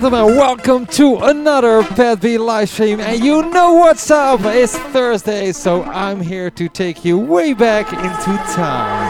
gentlemen, welcome to another Pat B live stream. And you know what's up, it's Thursday, so I'm here to take you way back into time.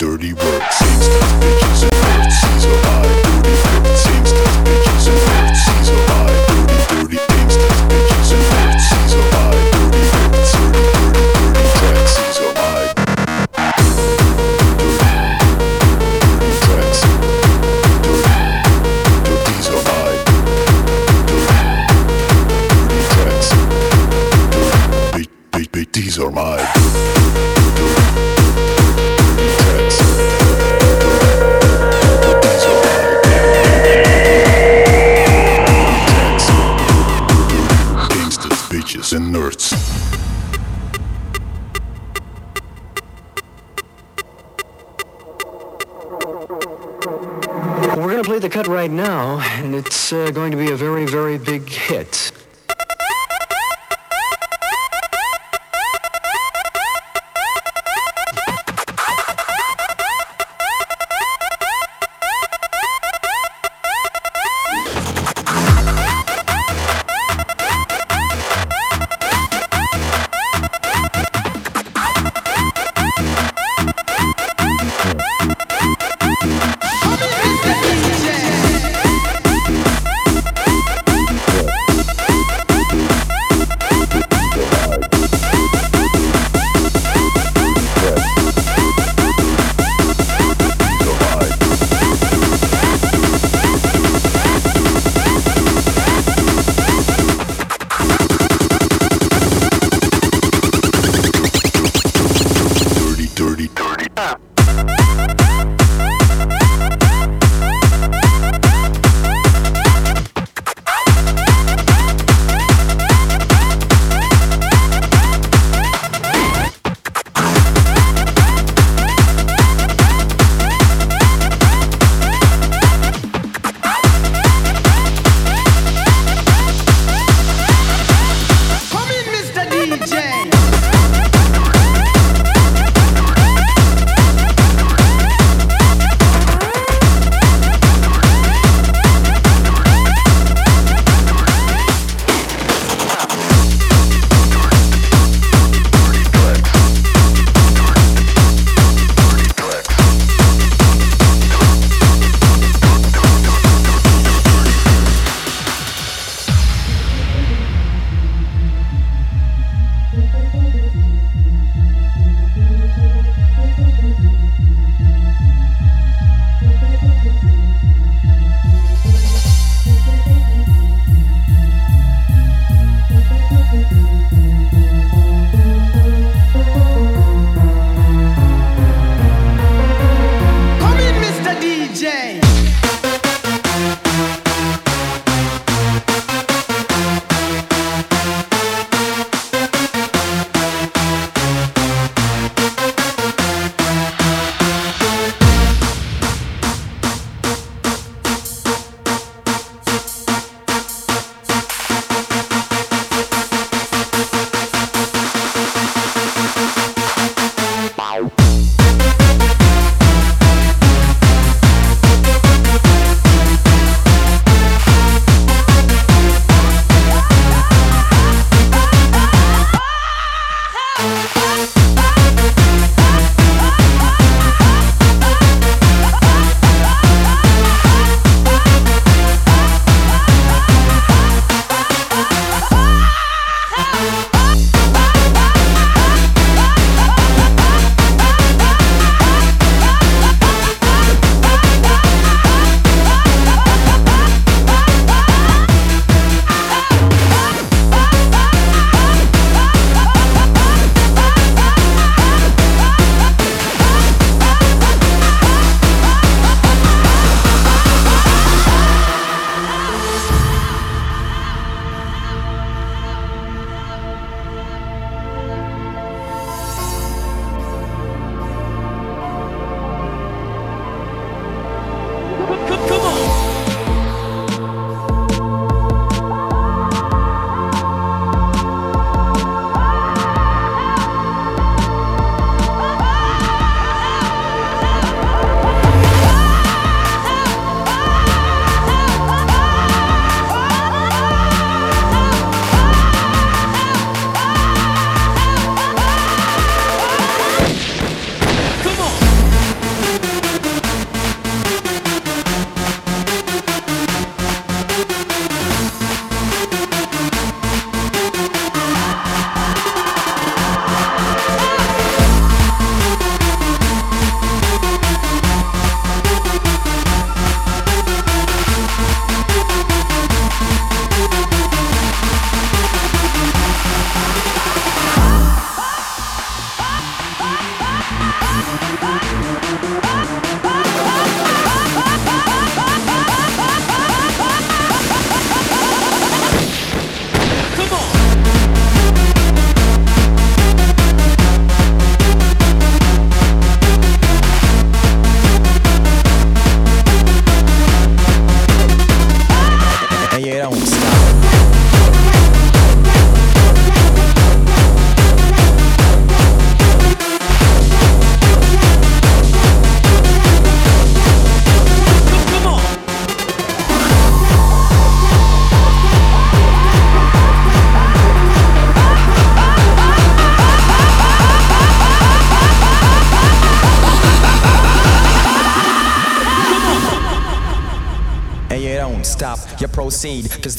dirty work. Seems bitches and first sees a high dirty work. Uh, going to be a very,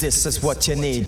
this is what you need.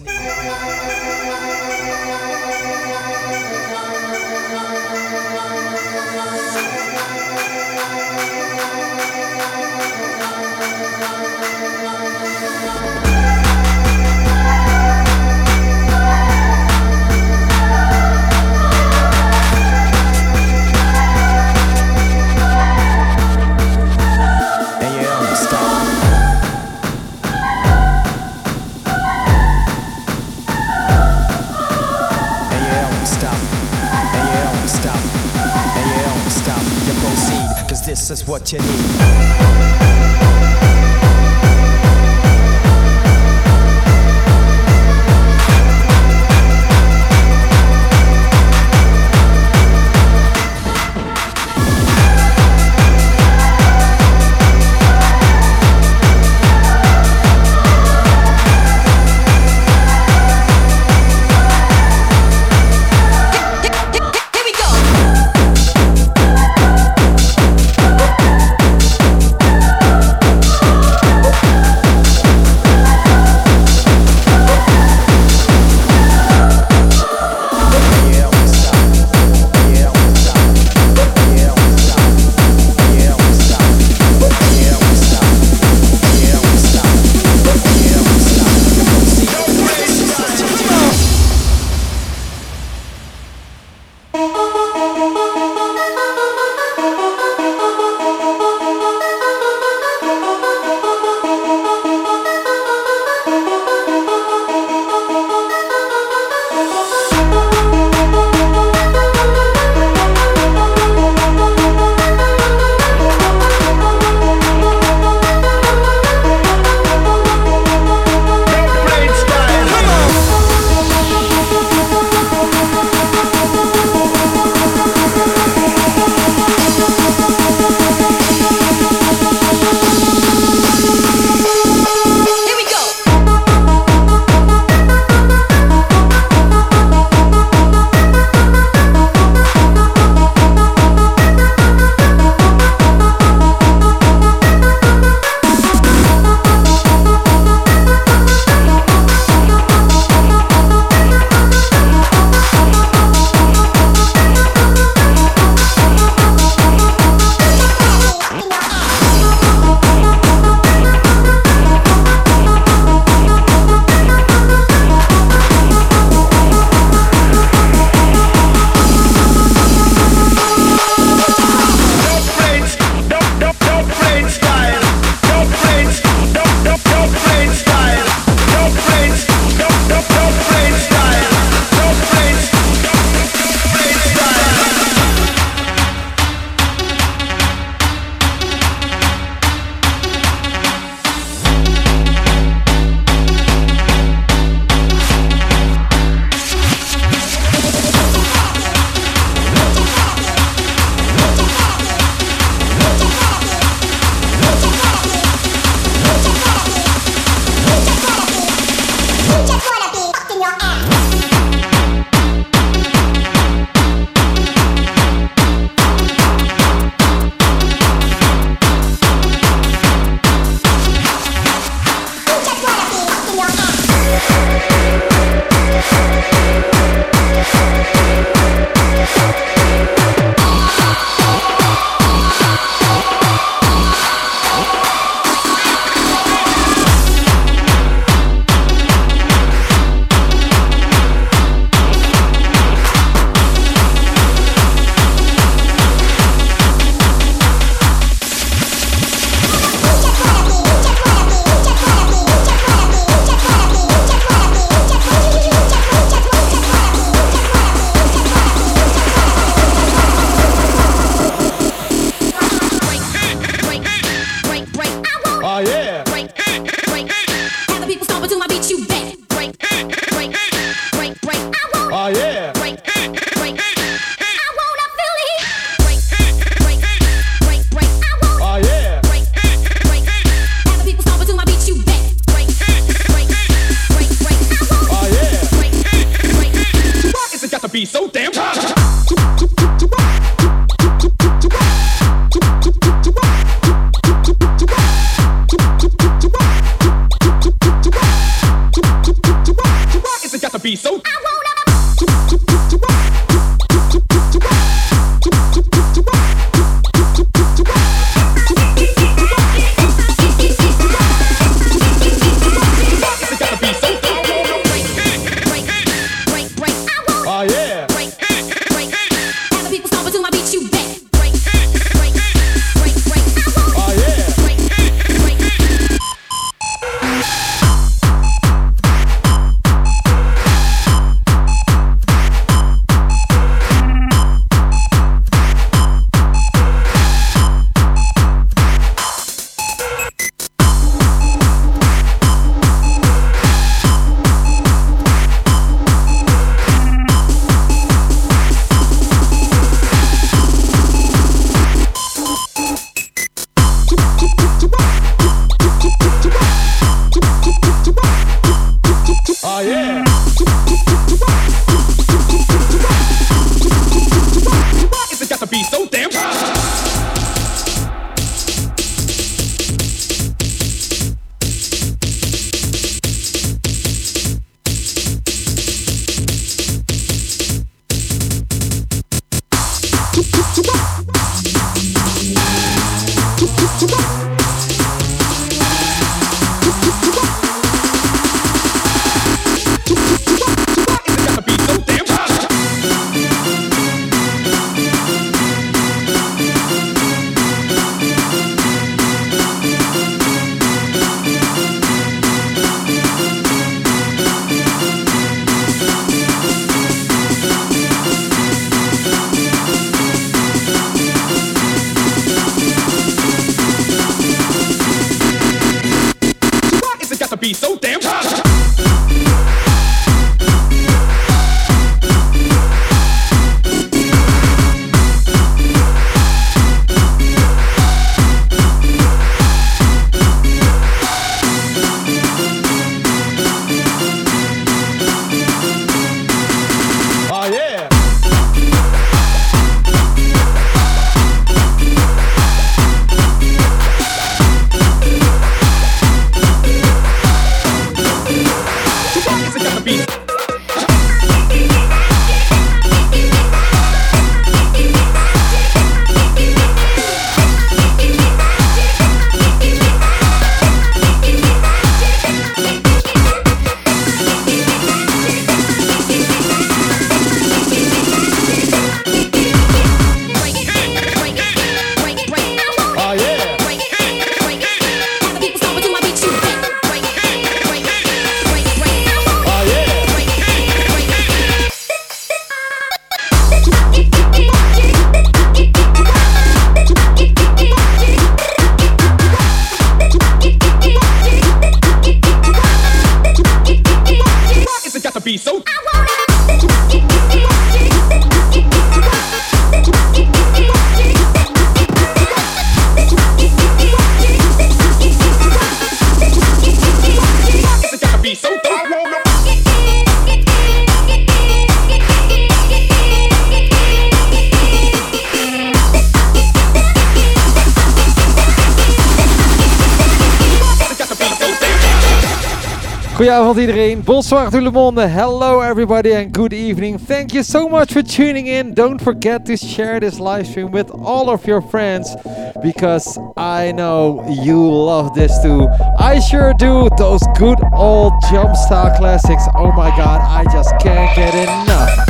Goedenavond iedereen. Bonsoir tout le monde. Hello everybody and good evening. Thank you so much for tuning in. Don't forget to share this live stream with all of your friends because I know you love this too. I sure do. Those good old Jumpstar classics. Oh my god, I just can't get enough.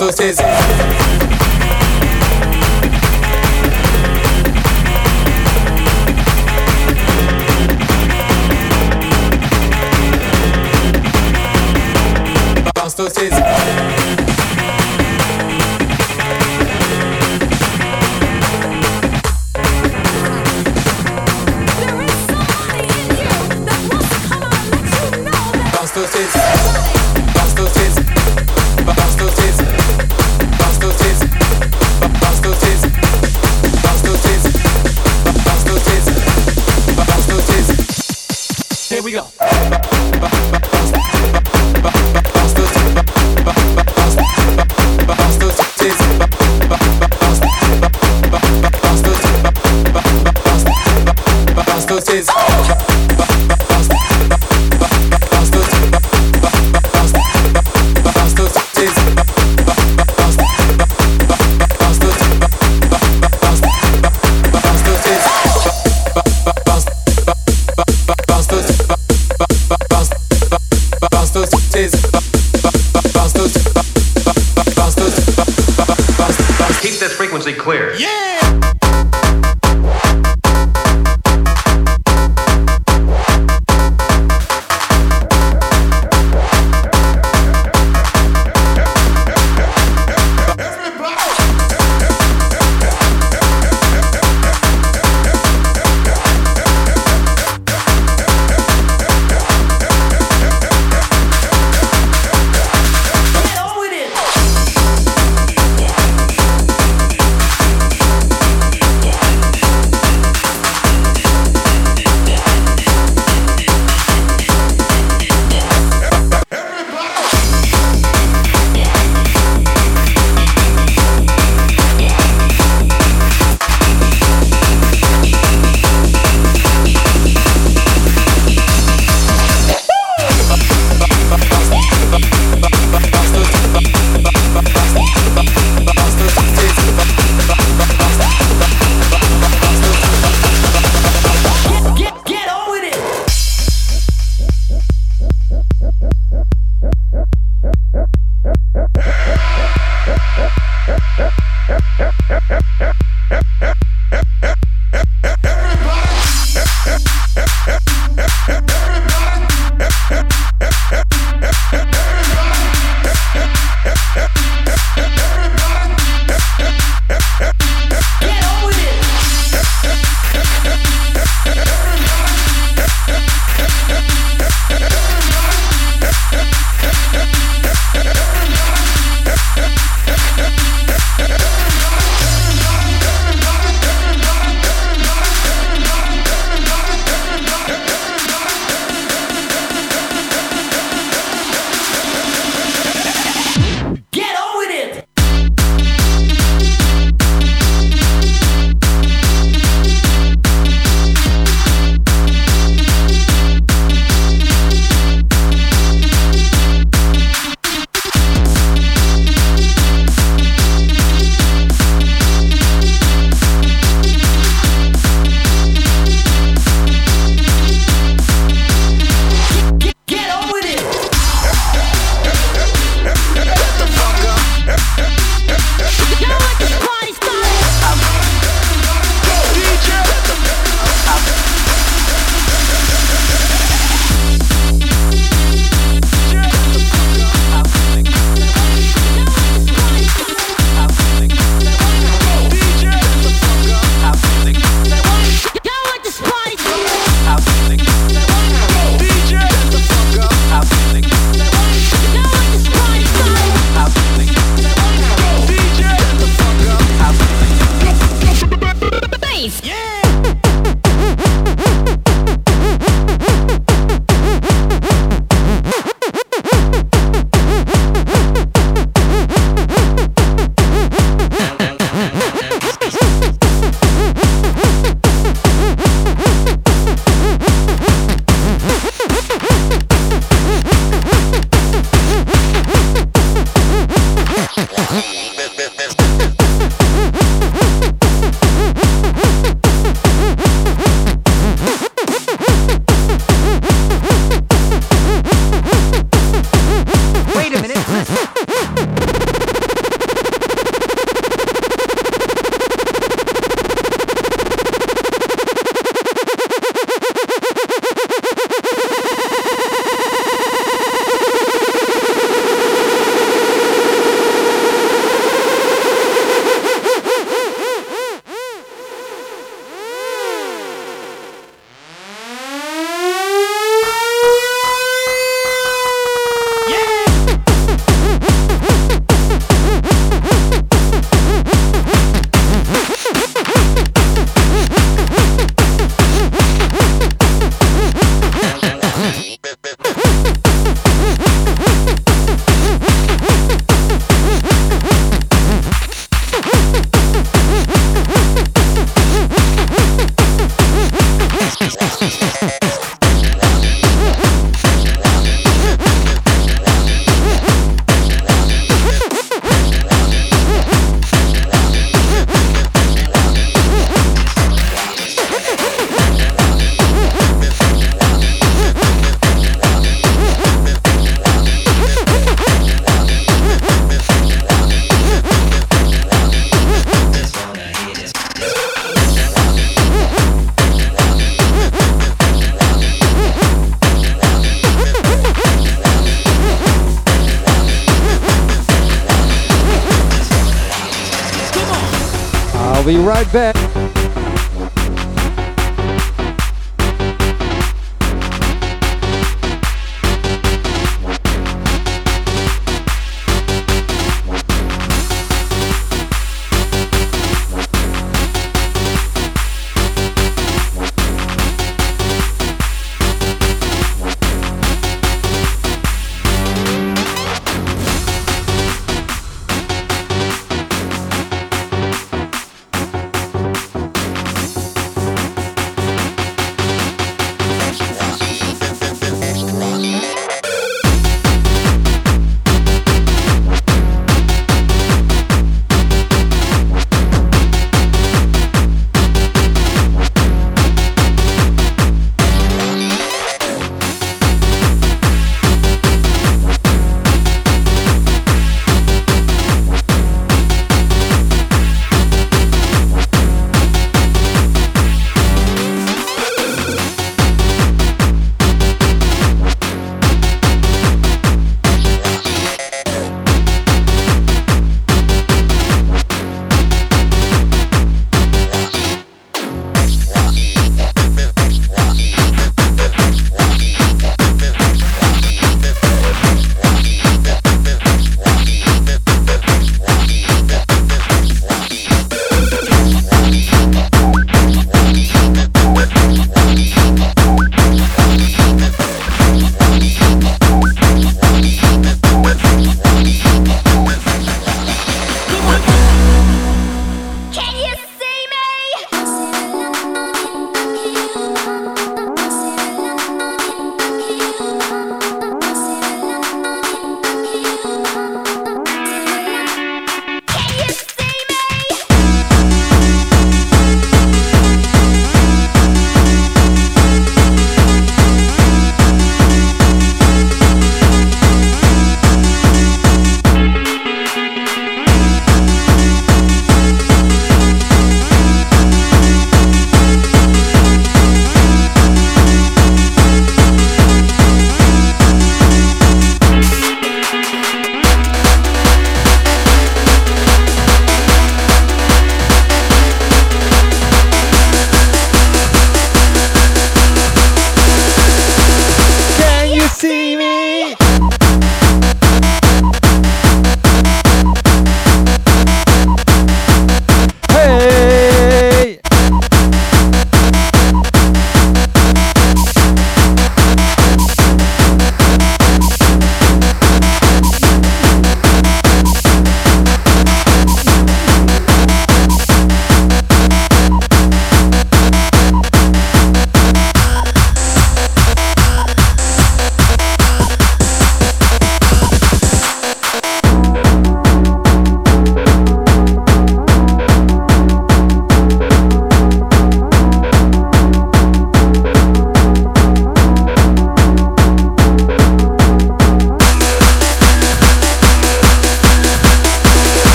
estos es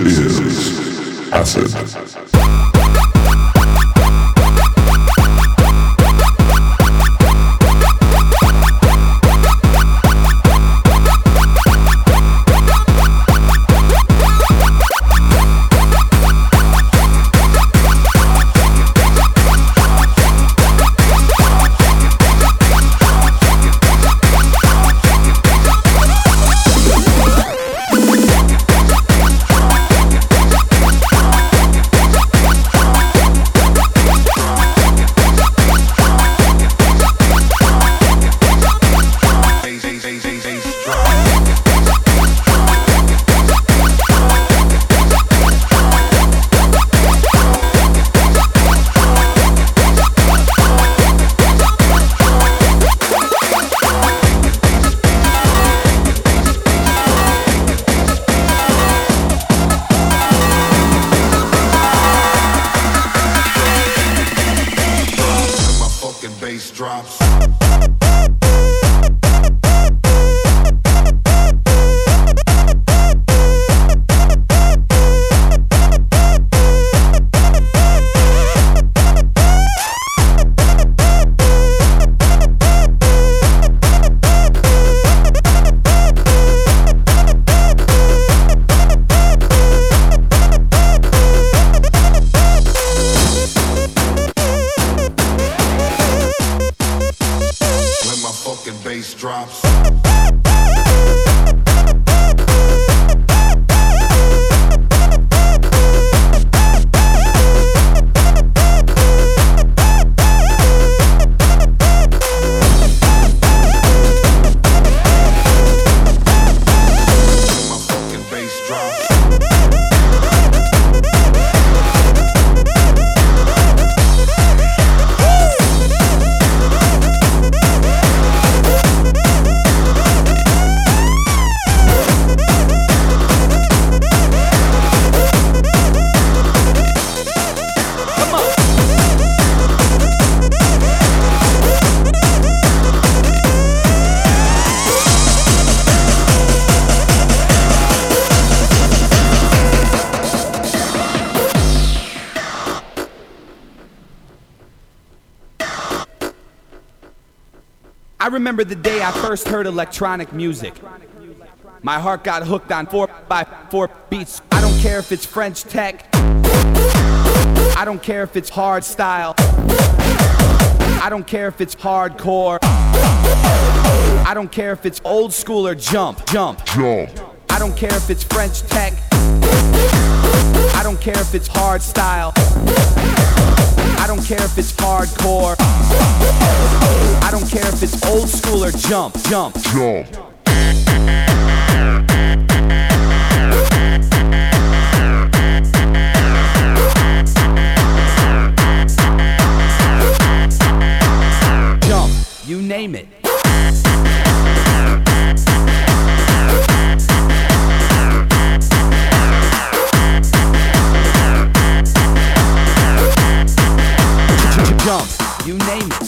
is Acid. Remember the day I first heard electronic music. My heart got hooked on 4 by 4 beats. I don't care if it's French tech. I don't care if it's hard style. I don't care if it's hardcore. I don't care if it's old school or jump, jump, jump. I don't care if it's French tech. I don't care if it's hard style. I don't care if it's hardcore. I don't care if it's old school or jump, jump, jump. Jump, you name it. Jump, you name it.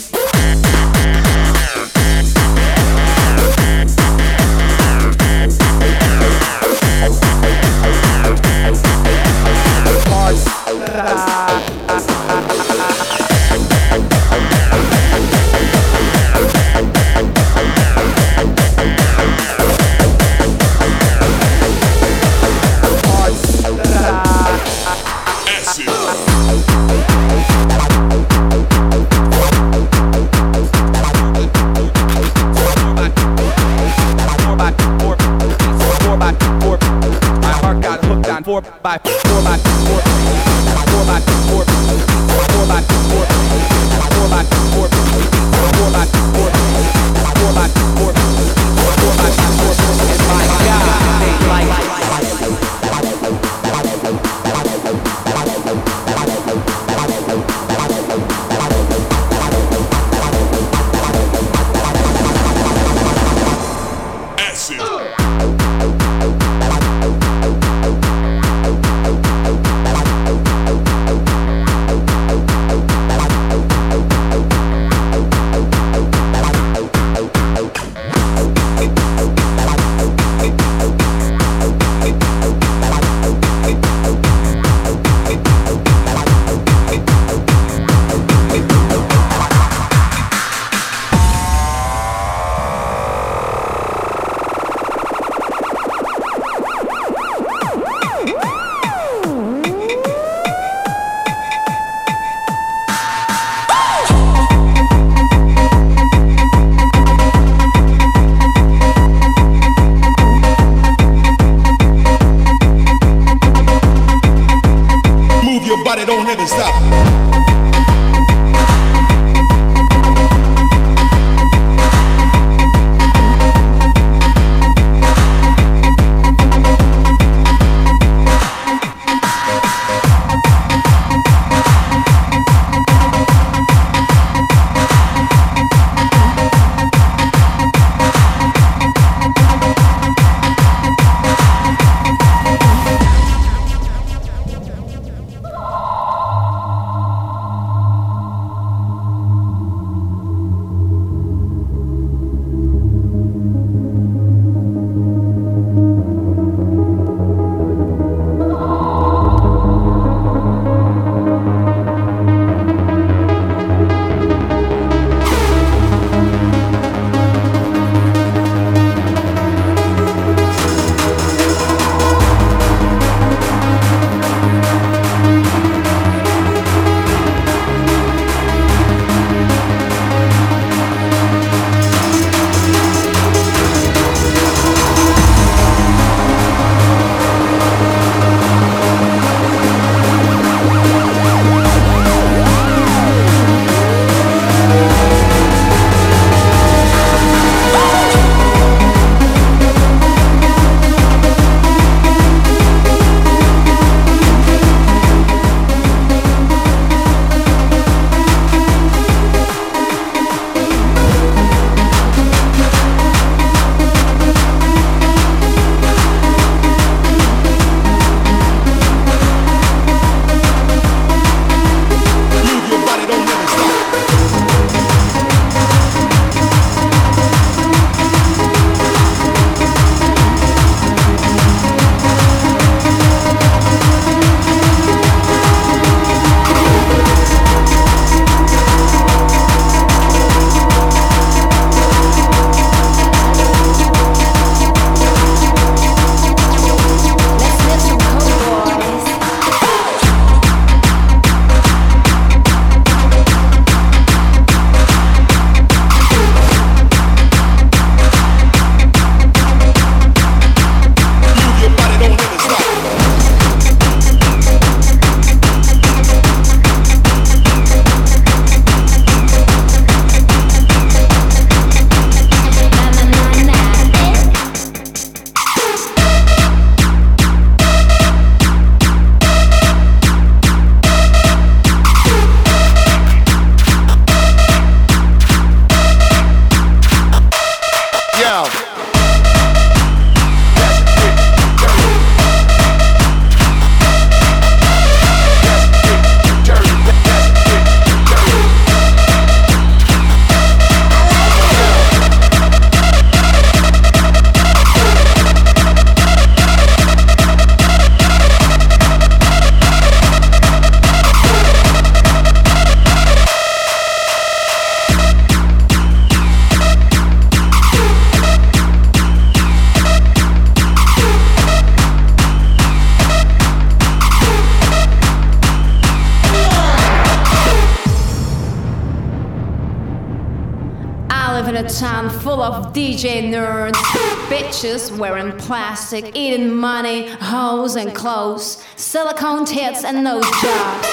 Bitches wearing plastic, eating money, hoes and clothes, silicone tits and nose jobs.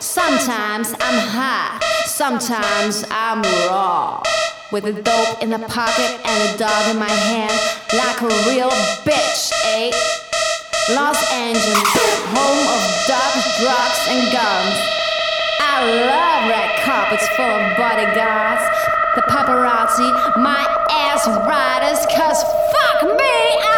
Sometimes I'm high, sometimes I'm raw. With a dope in the pocket and a dog in my hand, like a real bitch, eh? Los Angeles, home of dope, drugs, and guns. I love red carpets full of bodyguards, the paparazzi, my ass riders, cause fuck me,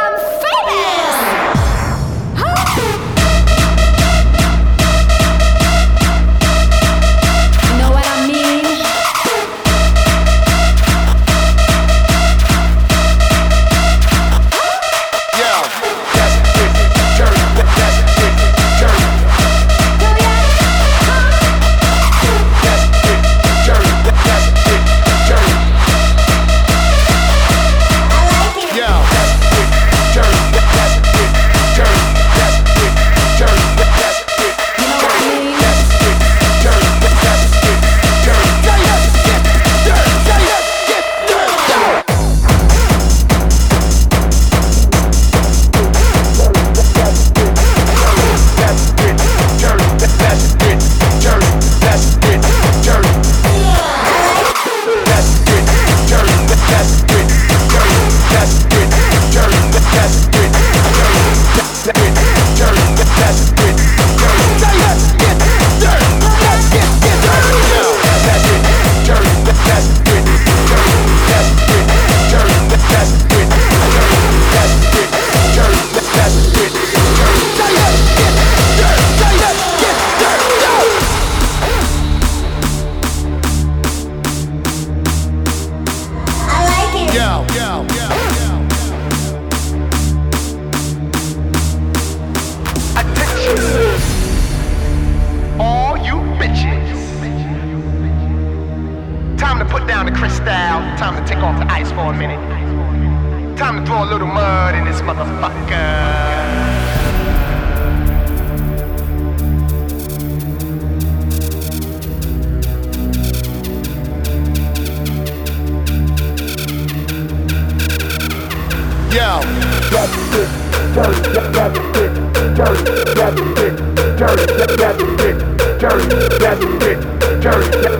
Sometimes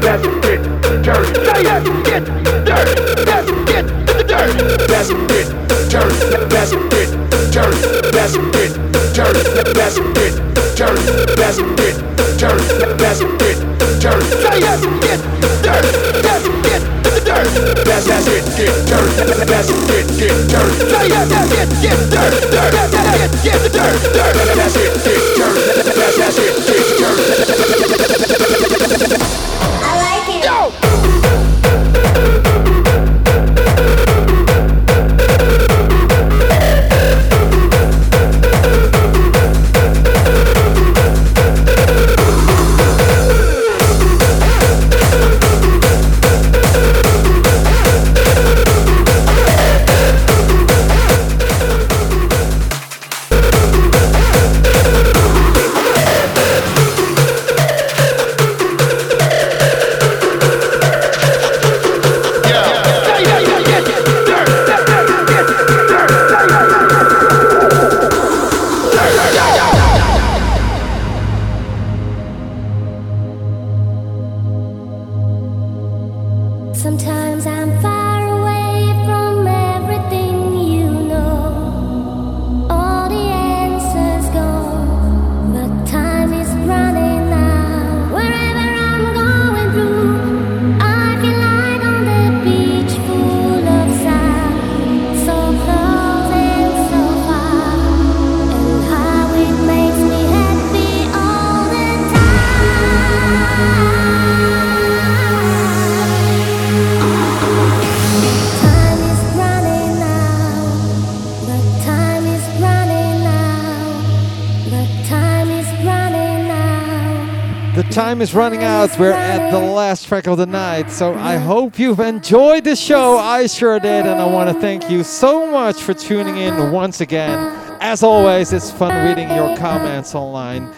is running out. We're at the last track of the night. So I hope you've enjoyed the show. I sure did. And I want to thank you so much for tuning in once again. As always, it's fun reading your comments online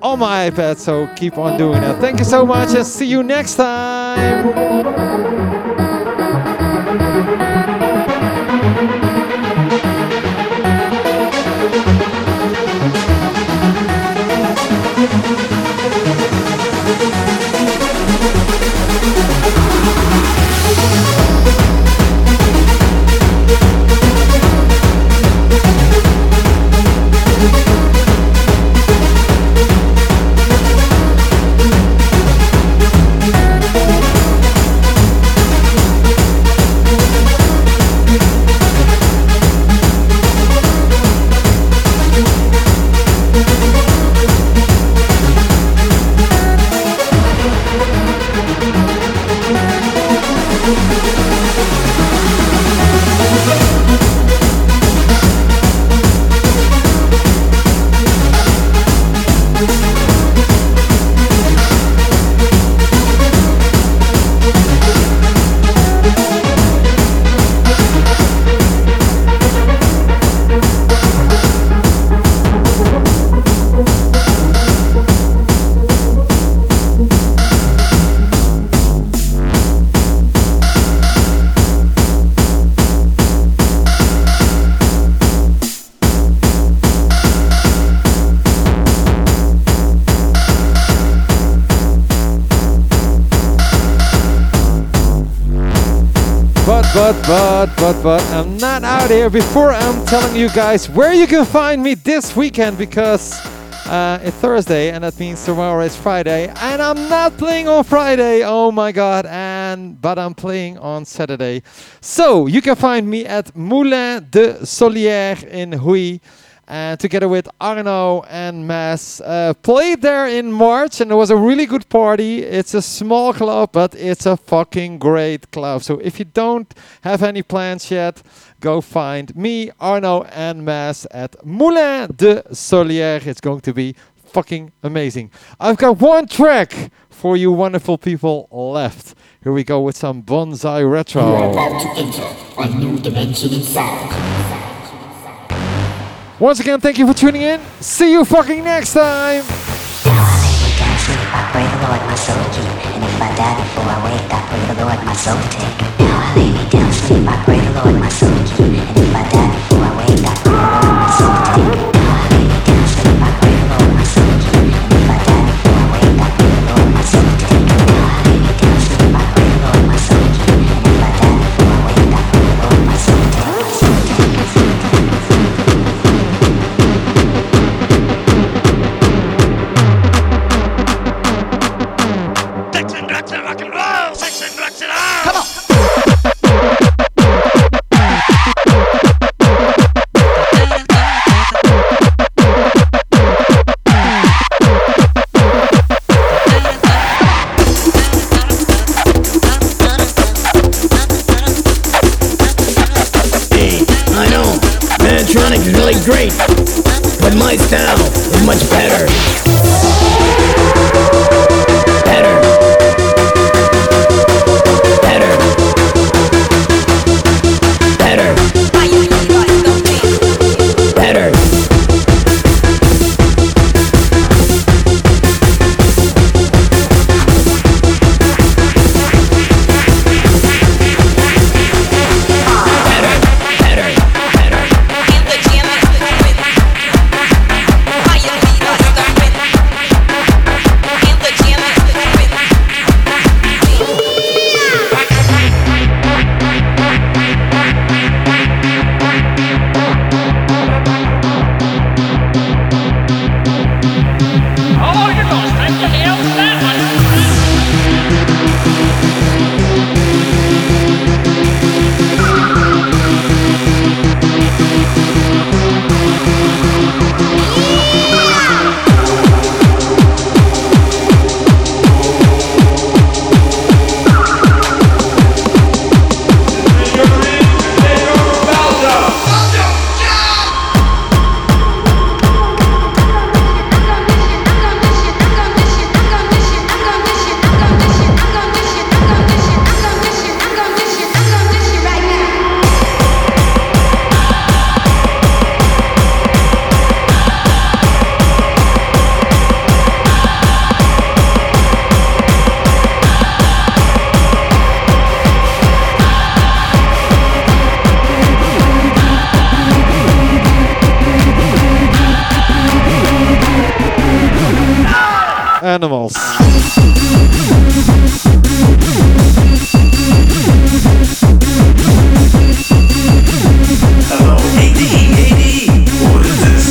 on my iPad. So keep on doing that. Thank you so much and see you next time. But, but, but, but, I'm not out here before I'm telling you guys where you can find me this weekend because uh, it's Thursday and that means tomorrow is Friday and I'm not playing on Friday. Oh my god! And but I'm playing on Saturday, so you can find me at Moulin de Solières in Huy. And together with Arno and Mass, uh, played there in March, and it was a really good party. It's a small club, but it's a fucking great club. So if you don't have any plans yet, go find me, Arno, and Mass at Moulin de Solières. It's going to be fucking amazing. I've got one track for you wonderful people left. Here we go with some Bonsai Retro. You are about to enter a new dimension in sound. Once again, thank you for tuning in. See you fucking next time. Now I down I pray the Lord my soul keep,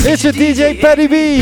It's your DJ Patty B.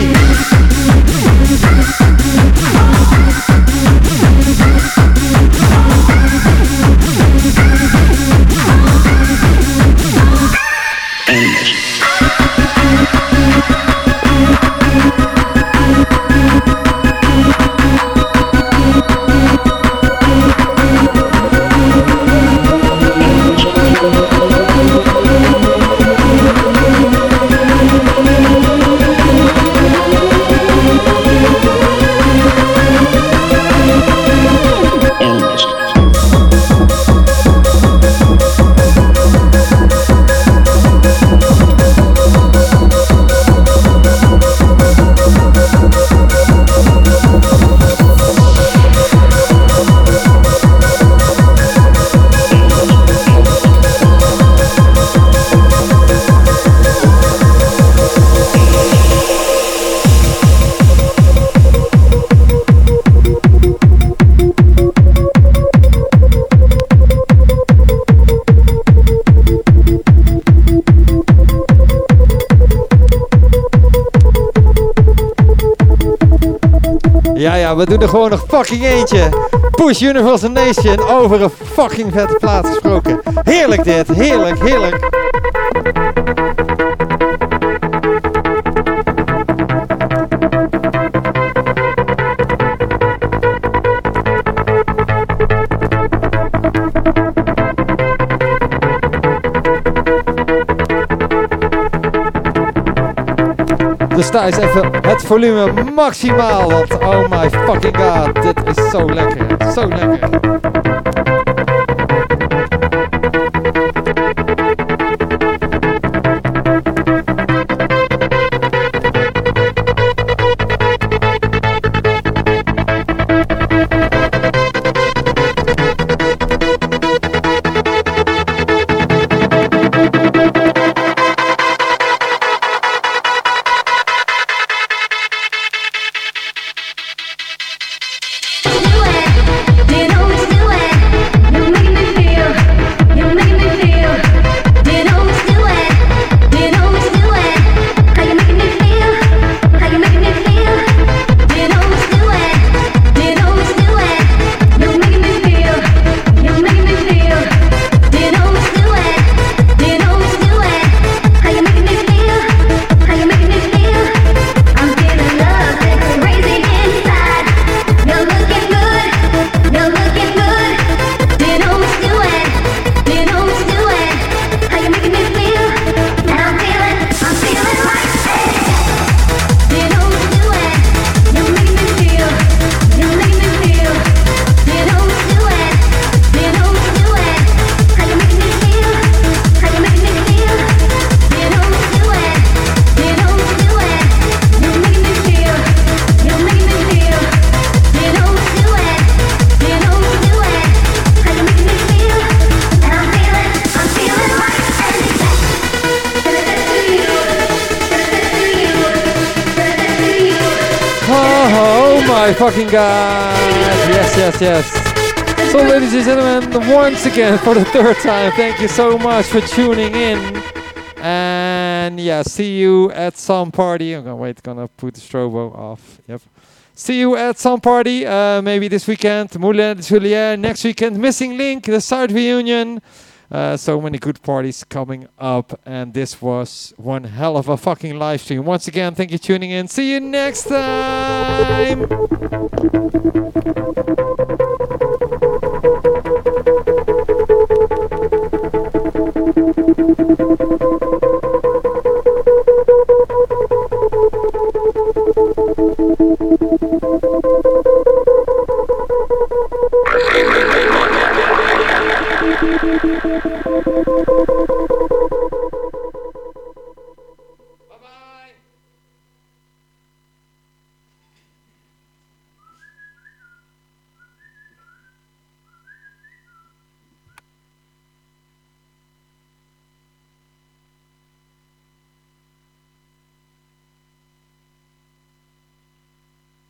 we doen er gewoon nog fucking eentje. Push Universal Nation over een fucking vette plaat gesproken. Heerlijk dit, heerlijk, heerlijk. Dus thuis even het volume maximaal, want oh my fucking god, dit is zo lekker, zo lekker. Fucking god! Yes, yes, yes. So, ladies and gentlemen, once again for the third time, thank you so much for tuning in. And yeah, see you at some party. I'm gonna wait, gonna put the strobo off. Yep. See you at some party, uh, maybe this weekend. Moulin de Juliet next weekend. Missing Link, the Side Reunion. Uh, so many good parties coming up, and this was one hell of a fucking live stream. Once again, thank you tuning in. See you next time.